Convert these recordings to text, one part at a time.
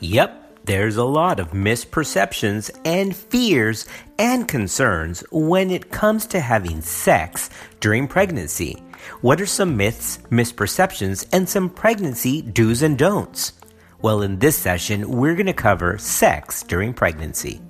Yep, there's a lot of misperceptions and fears and concerns when it comes to having sex during pregnancy. What are some myths, misperceptions, and some pregnancy do's and don'ts? Well, in this session, we're going to cover sex during pregnancy.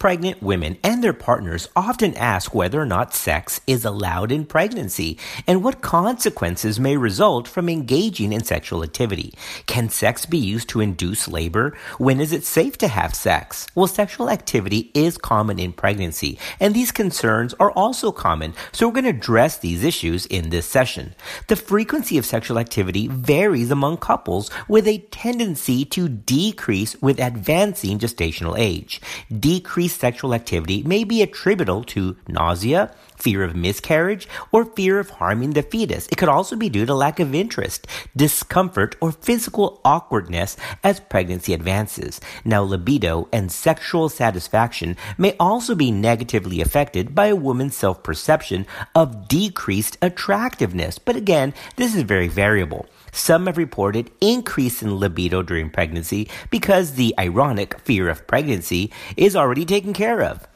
Pregnant women and their partners often ask whether or not sex is allowed in pregnancy and what consequences may result from engaging in sexual activity. Can sex be used to induce labor? When is it safe to have sex? Well, sexual activity is common in pregnancy, and these concerns are also common, so we're going to address these issues in this session. The frequency of sexual activity varies among couples with a tendency to decrease with advancing gestational age. Decrease increased sexual activity may be attributable to nausea, fear of miscarriage, or fear of harming the fetus. It could also be due to lack of interest, discomfort, or physical awkwardness as pregnancy advances. Now, libido and sexual satisfaction may also be negatively affected by a woman's self perception of decreased attractiveness. But again, this is very variable. Some have reported increase in libido during pregnancy because the ironic fear of pregnancy is already taken care of.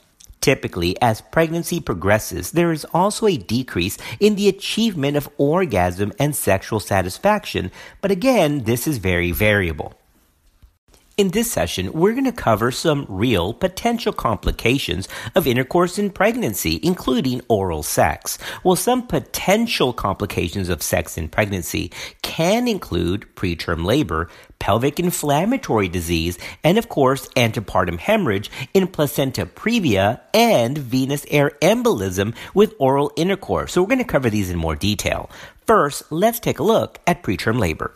Typically, as pregnancy progresses, there is also a decrease in the achievement of orgasm and sexual satisfaction, but again, this is very variable. In this session, we're going to cover some real potential complications of intercourse in pregnancy, including oral sex. Well, some potential complications of sex in pregnancy can include preterm labor, pelvic inflammatory disease, and of course, antepartum hemorrhage in placenta previa and venous air embolism with oral intercourse. So we're going to cover these in more detail. First, let's take a look at preterm labor.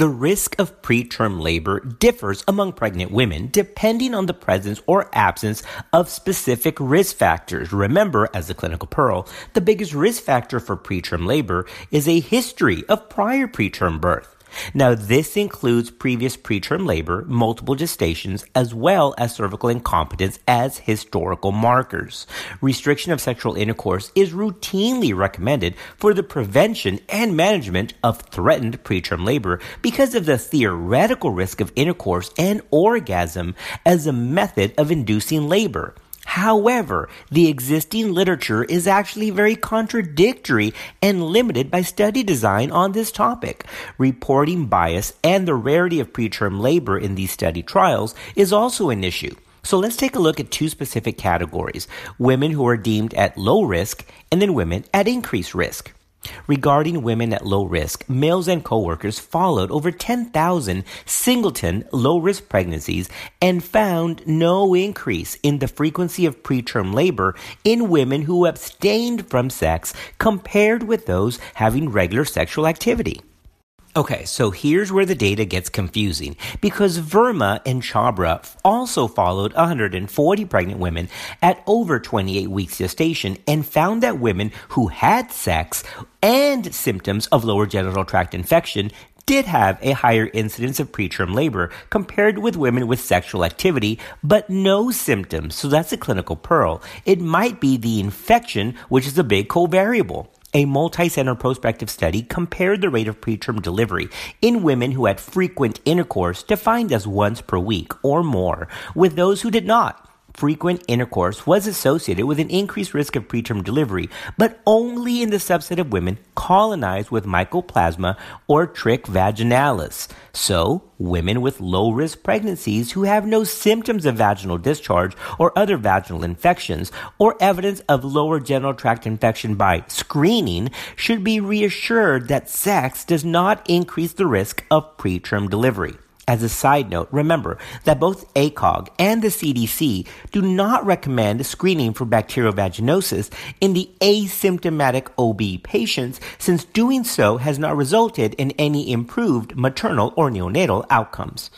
The risk of preterm labor differs among pregnant women depending on the presence or absence of specific risk factors. Remember, as a clinical pearl, the biggest risk factor for preterm labor is a history of prior preterm birth. Now, this includes previous preterm labor, multiple gestations, as well as cervical incompetence as historical markers. Restriction of sexual intercourse is routinely recommended for the prevention and management of threatened preterm labor because of the theoretical risk of intercourse and orgasm as a method of inducing labor. However, the existing literature is actually very contradictory and limited by study design on this topic. Reporting bias and the rarity of preterm labor in these study trials is also an issue. So let's take a look at two specific categories women who are deemed at low risk and then women at increased risk. Regarding women at low risk, Mills and coworkers followed over 10,000 singleton low risk pregnancies and found no increase in the frequency of preterm labor in women who abstained from sex compared with those having regular sexual activity. Okay, so here's where the data gets confusing because Verma and Chabra also followed 140 pregnant women at over 28 weeks gestation and found that women who had sex and symptoms of lower genital tract infection did have a higher incidence of preterm labor compared with women with sexual activity, but no symptoms. So that's a clinical pearl. It might be the infection, which is a big covariable. A multi-center prospective study compared the rate of preterm delivery in women who had frequent intercourse defined as once per week or more with those who did not. Frequent intercourse was associated with an increased risk of preterm delivery, but only in the subset of women colonized with mycoplasma or trich vaginalis. So, women with low risk pregnancies who have no symptoms of vaginal discharge or other vaginal infections or evidence of lower genital tract infection by screening should be reassured that sex does not increase the risk of preterm delivery. As a side note, remember that both ACOG and the CDC do not recommend screening for bacterial vaginosis in the asymptomatic OB patients since doing so has not resulted in any improved maternal or neonatal outcomes.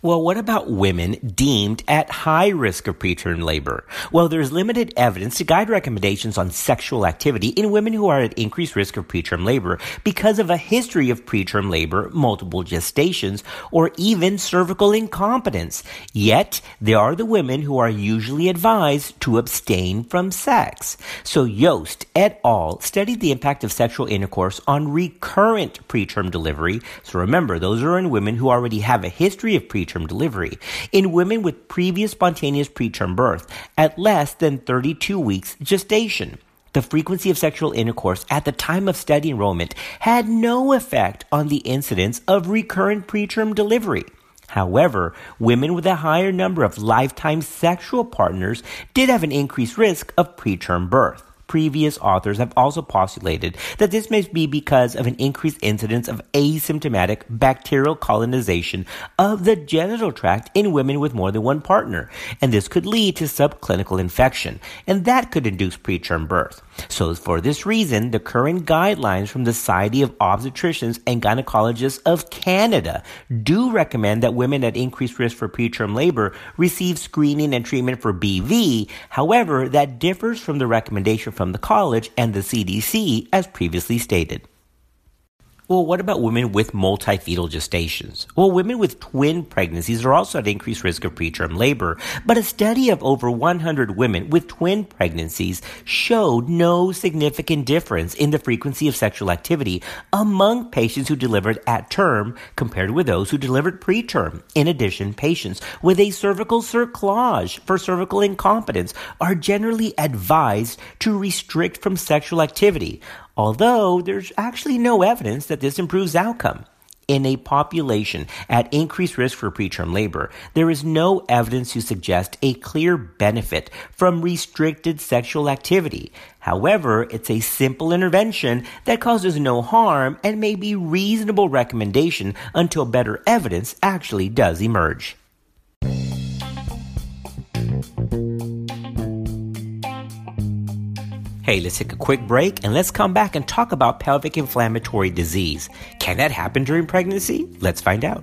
Well, what about women deemed at high risk of preterm labor? Well, there's limited evidence to guide recommendations on sexual activity in women who are at increased risk of preterm labor because of a history of preterm labor, multiple gestations, or even cervical incompetence. Yet, there are the women who are usually advised to abstain from sex. So Yost et al. studied the impact of sexual intercourse on recurrent preterm delivery. So remember, those are in women who already have a history of preterm preterm delivery in women with previous spontaneous preterm birth at less than 32 weeks gestation. The frequency of sexual intercourse at the time of study enrollment had no effect on the incidence of recurrent preterm delivery. However, women with a higher number of lifetime sexual partners did have an increased risk of preterm birth. Previous authors have also postulated that this may be because of an increased incidence of asymptomatic bacterial colonization of the genital tract in women with more than one partner, and this could lead to subclinical infection, and that could induce preterm birth. So, for this reason, the current guidelines from the Society of Obstetricians and Gynecologists of Canada do recommend that women at increased risk for preterm labor receive screening and treatment for BV. However, that differs from the recommendation from the college and the CDC as previously stated. Well, what about women with multifetal gestations? Well, women with twin pregnancies are also at increased risk of preterm labor, but a study of over 100 women with twin pregnancies showed no significant difference in the frequency of sexual activity among patients who delivered at term compared with those who delivered preterm. In addition, patients with a cervical cerclage for cervical incompetence are generally advised to restrict from sexual activity although there's actually no evidence that this improves outcome. In a population at increased risk for preterm labor, there is no evidence to suggest a clear benefit from restricted sexual activity. However, it's a simple intervention that causes no harm and may be reasonable recommendation until better evidence actually does emerge. Hey, let's take a quick break and let's come back and talk about pelvic inflammatory disease. Can that happen during pregnancy? Let's find out.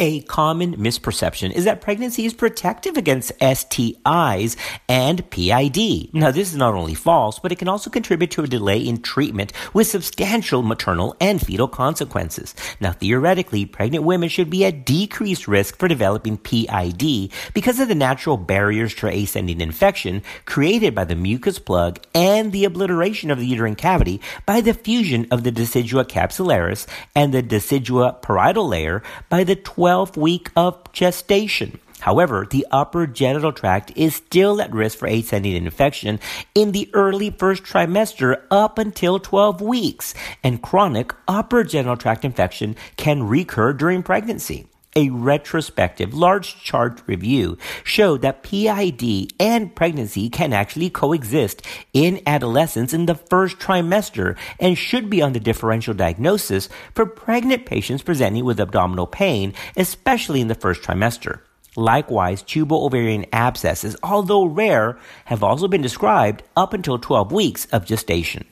A common misperception is that pregnancy is protective against STIs and PID. Now, this is not only false, but it can also contribute to a delay in treatment with substantial maternal and fetal consequences. Now, theoretically, pregnant women should be at decreased risk for developing PID because of the natural barriers to ascending infection created by the mucus plug and the obliteration of the uterine cavity by the fusion of the decidua capsularis and the decidua parietal layer by the 12th week of gestation. However, the upper genital tract is still at risk for ascending infection in the early first trimester up until 12 weeks, and chronic upper genital tract infection can recur during pregnancy. A retrospective large chart review showed that PID and pregnancy can actually coexist in adolescents in the first trimester and should be on the differential diagnosis for pregnant patients presenting with abdominal pain, especially in the first trimester. Likewise, tubo-ovarian abscesses, although rare, have also been described up until 12 weeks of gestation.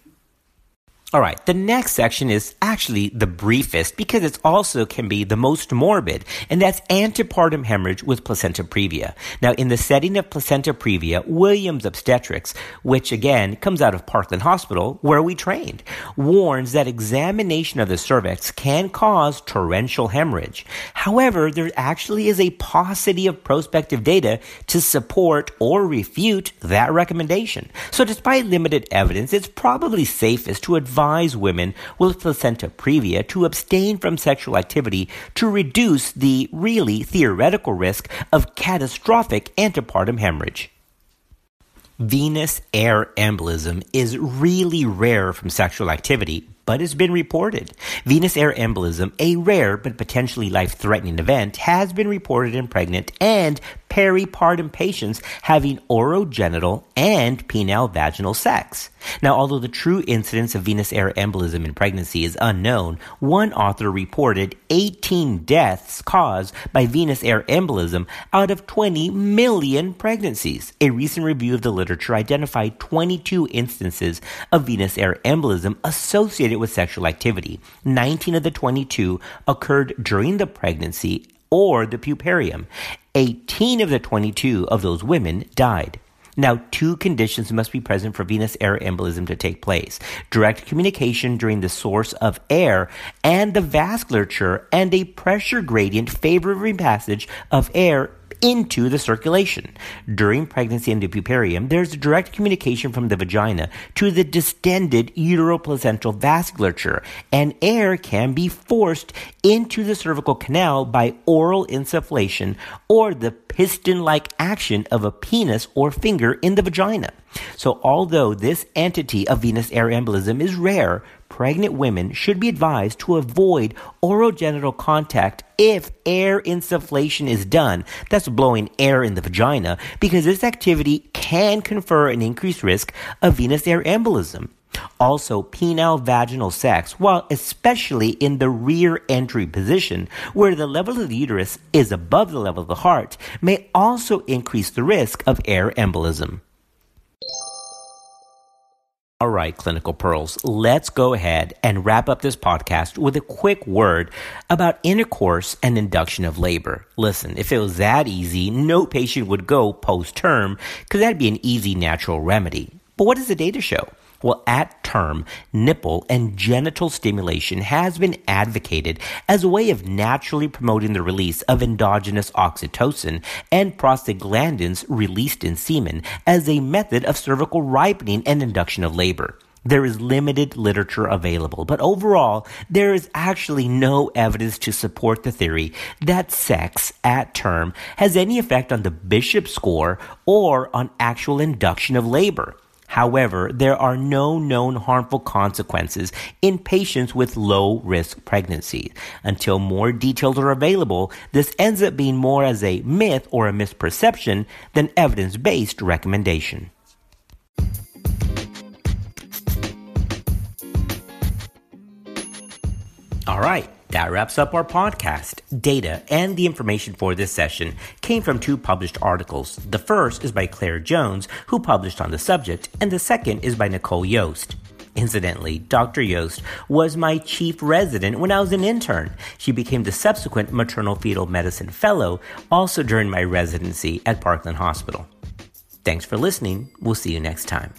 All right, the next section is actually the briefest because it also can be the most morbid, and that's antepartum hemorrhage with placenta previa. Now, in the setting of placenta previa, Williams Obstetrics, which again comes out of Parkland Hospital, where we trained, warns that examination of the cervix can cause torrential hemorrhage. However, there actually is a paucity of prospective data to support or refute that recommendation. So, despite limited evidence, it's probably safest to advise advise women with placenta previa to abstain from sexual activity to reduce the really theoretical risk of catastrophic antepartum hemorrhage. Venous air embolism is really rare from sexual activity, but it's been reported. Venous air embolism, a rare but potentially life threatening event, has been reported in pregnant and peripartum patients having orogenital and penile vaginal sex. Now, although the true incidence of venous air embolism in pregnancy is unknown, one author reported 18 deaths caused by venous air embolism out of 20 million pregnancies. A recent review of the literature identified 22 instances of venous air embolism associated with sexual activity. 19 of the 22 occurred during the pregnancy or the puerperium. 18 of the 22 of those women died. Now, two conditions must be present for venous air embolism to take place. Direct communication during the source of air and the vasculature and a pressure gradient favoring passage of air into the circulation. During pregnancy and the puerperium, there's direct communication from the vagina to the distended uteroplacental vasculature, and air can be forced into the cervical canal by oral insufflation or the piston-like action of a penis or finger in the vagina. So although this entity of venous air embolism is rare, pregnant women should be advised to avoid orogenital contact if air insufflation is done. That's blowing air in the vagina because this activity can confer an increased risk of venous air embolism. Also, penile vaginal sex, while especially in the rear entry position, where the level of the uterus is above the level of the heart, may also increase the risk of air embolism. All right, clinical pearls, let's go ahead and wrap up this podcast with a quick word about intercourse and induction of labor. Listen, if it was that easy, no patient would go post term because that'd be an easy natural remedy. But what does the data show? Well, at term, nipple and genital stimulation has been advocated as a way of naturally promoting the release of endogenous oxytocin and prostaglandins released in semen as a method of cervical ripening and induction of labor. There is limited literature available, but overall, there is actually no evidence to support the theory that sex at term has any effect on the Bishop score or on actual induction of labor. However, there are no known harmful consequences in patients with low risk pregnancies. Until more details are available, this ends up being more as a myth or a misperception than evidence based recommendation. All right. That wraps up our podcast. Data and the information for this session came from two published articles. The first is by Claire Jones, who published on the subject, and the second is by Nicole Yost. Incidentally, Dr. Yost was my chief resident when I was an intern. She became the subsequent maternal fetal medicine fellow also during my residency at Parkland Hospital. Thanks for listening. We'll see you next time.